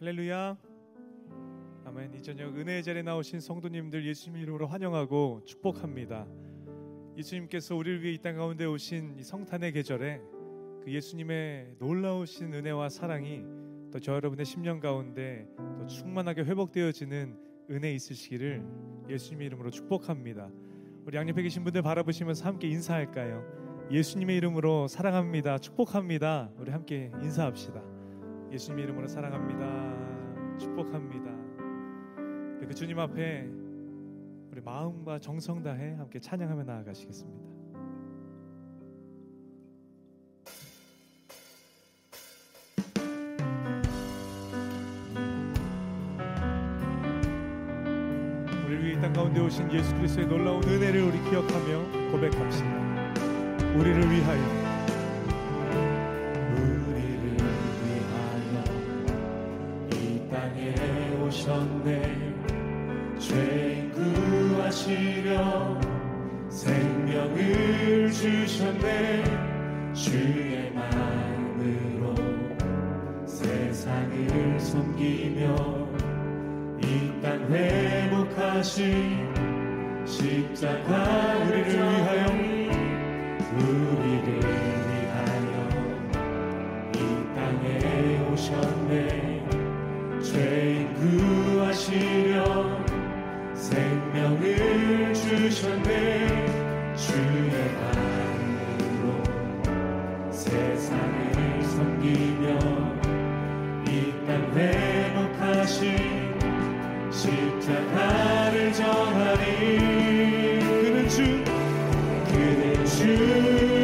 할렐루야. 아멘. 이 저녁 은혜의 자리에 나오신 성도님들 예수님 이름으로 환영하고 축복합니다. 예수님께서 우리를 위해 이 땅 가운데 오신 이 성탄의 계절에 그 예수님의 놀라우신 은혜와 사랑이 또 저 여러분의 심령 가운데 또 충만하게 회복되어지는 은혜 있으시기를 예수님의 이름으로 축복합니다. 우리 양옆에 계신 분들 바라보시면서 함께 인사할까요? 예수님의 이름으로 사랑합니다. 축복합니다. 우리 함께 인사합시다. 예수님의 이름으로 사랑합니다. 축복합니다. 그 주님 앞에 우리 마음과 정성 다해 함께 찬양하며 나아가시겠습니다. 가운데 오신 예수 그리스도의 놀라운 은혜를 우리 기억하며 고백합시다. 우리를 위하여 주의 마음으로 세상을 섬기며 이 땅 회복하신 십자가 우리를 그는 주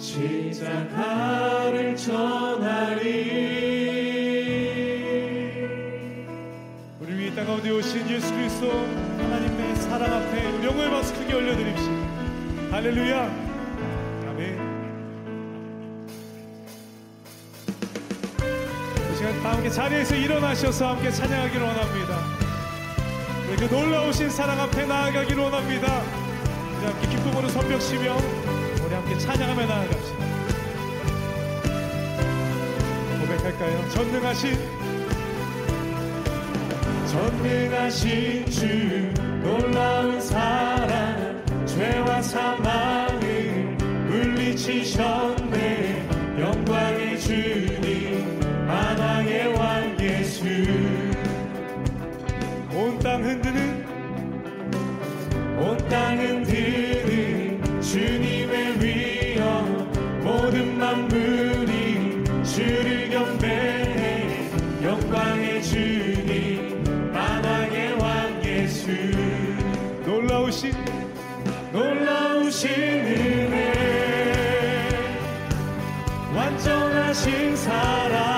십자가를 전하리 우리 위에 땅 가운데 오신 예수 그리스도 하나님의 사랑 앞에 우리 영광의 박수 크게 올려드립시다. 할렐루야. 아멘. 이 시간 다 함께 자리에서 일어나셔서 함께 찬양하기를 원합니다. 그 놀라우신 사랑 앞에 나아가기를 원합니다. 함께 기쁨으로 선벽시며 함께 찬양하며 나아갑시다. 고백할까요? 전능하신 전능하신 주 놀라운 사랑 죄와 사망을 물리치셨 놀라우신 은혜 완전하신 사랑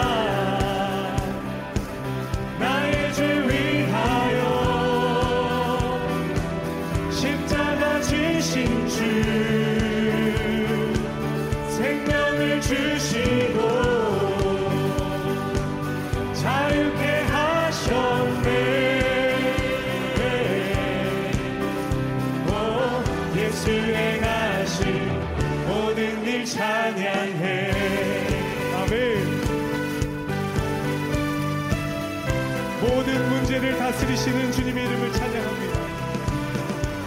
문제를 다스리시는 주님의 이름을 찬양합니다.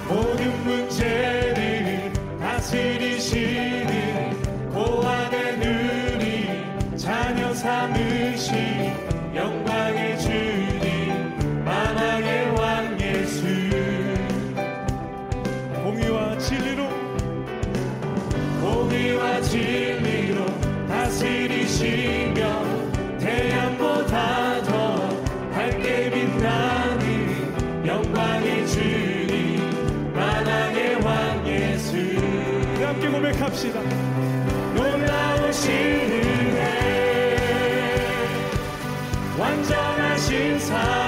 모든 문제를 다스리 영광의 주님 만왕의 왕 예수 함께 고백합시다. 놀라우신 은혜 완전하신 사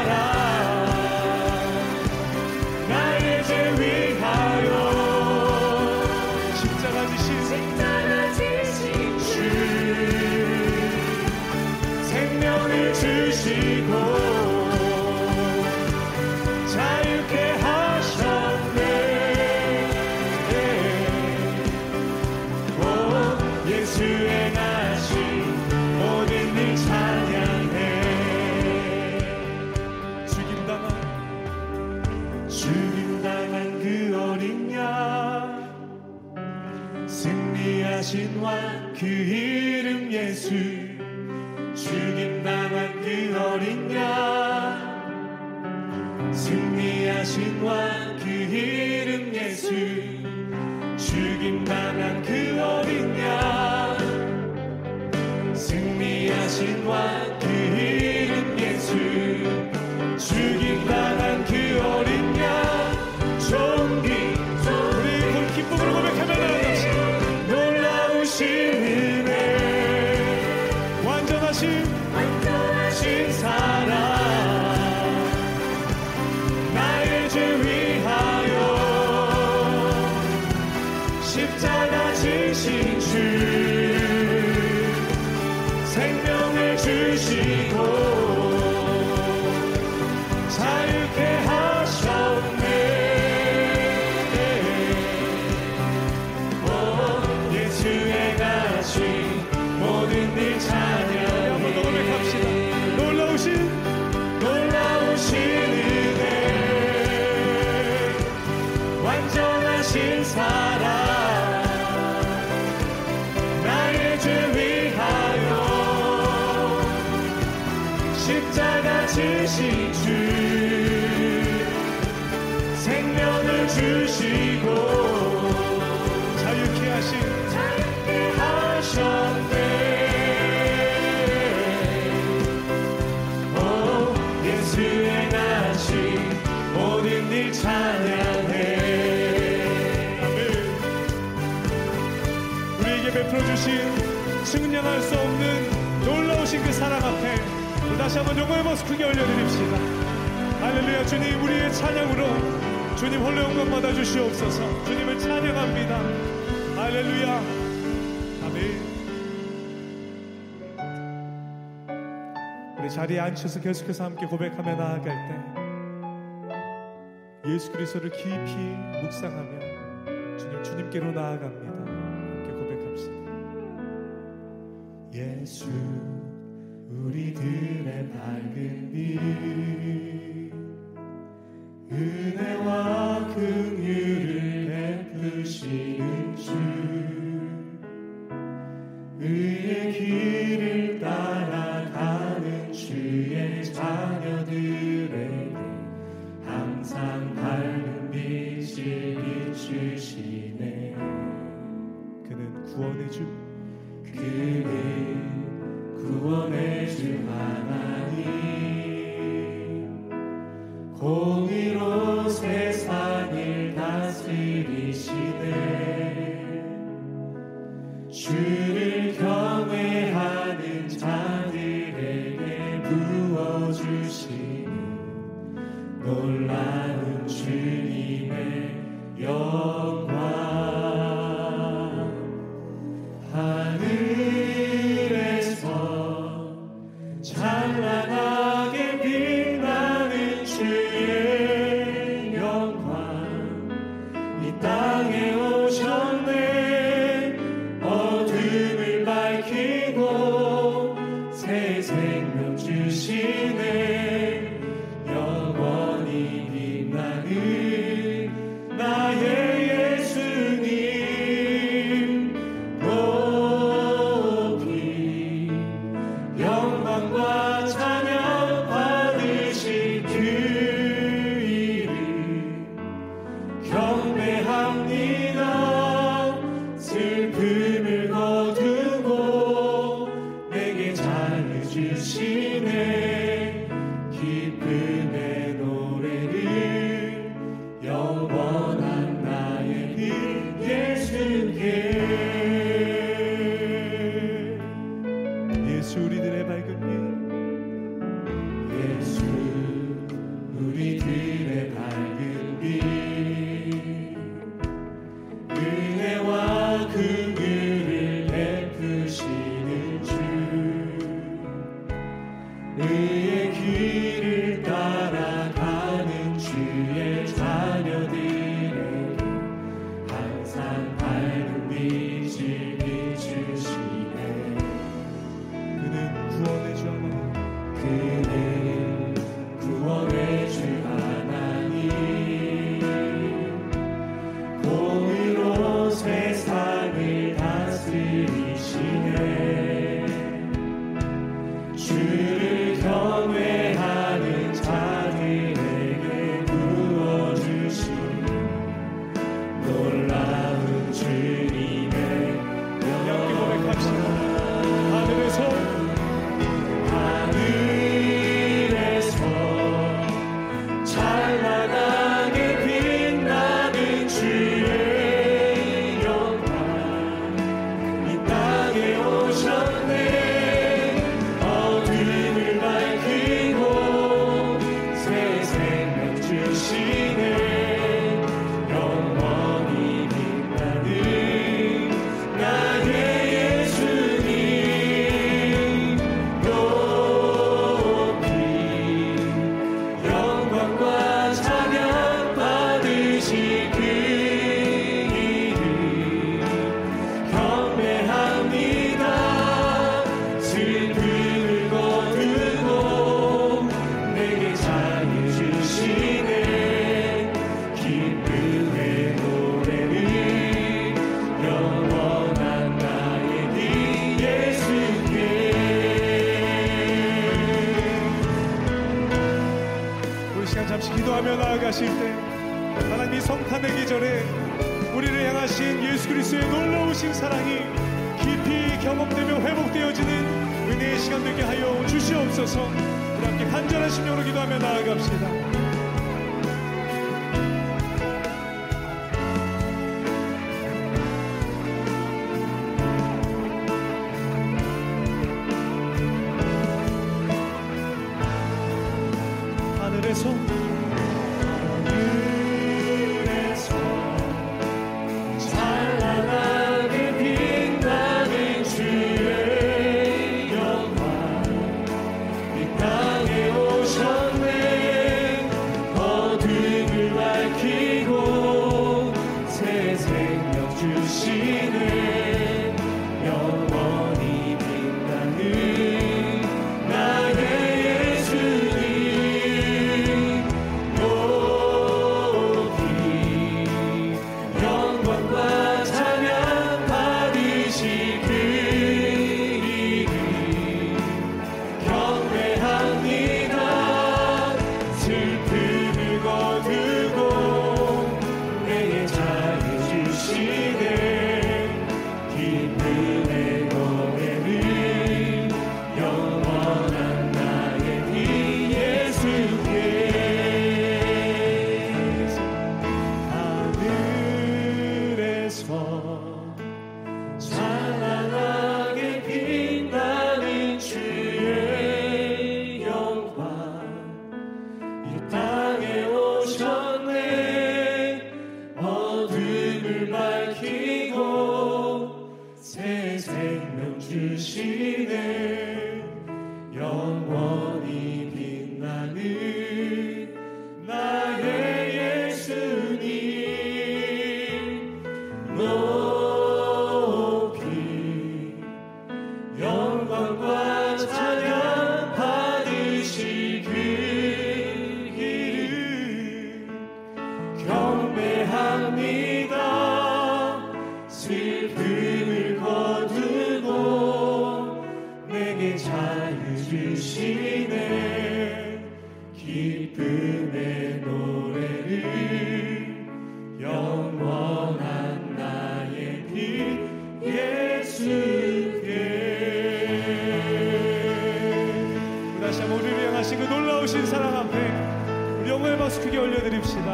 그 이름 예수 죽임 주신 측량할 수 없는 놀라우신 그 사랑 앞에 또 다시 한번 영광의 모습 크게 올려드립시다. 할렐루야 주님 우리의 찬양으로 주님 홀로 영광 받아 주시옵소서. 주님을 찬양합니다. 할렐루야. 아멘. 우리 자리에 앉혀서 계속해서 함께 고백하며 나아갈 때 예수 그리스도를 깊이 묵상하며 주님 주님께로 나아갑니다. 예수 우리들의 밝은 빛 은혜와 긍휼을 베푸시는 주. 의의 길을 따라가는 주의 자녀들에게 항상 밝은 빛을 비추시네. 그는 구원의 주 그는 구원의 주 하나님. 공의로 가실 때 하나님 성탄의 계절에 우리를 향하신 예수 그리스도의 놀라우신 사랑이 깊이 경험되며 회복되어지는 은혜의 시간 되게 하여 주시옵소서. 우리 함께 간절한 심령으로 기도하며 나아갑시다. 올려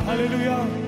Hallelujah.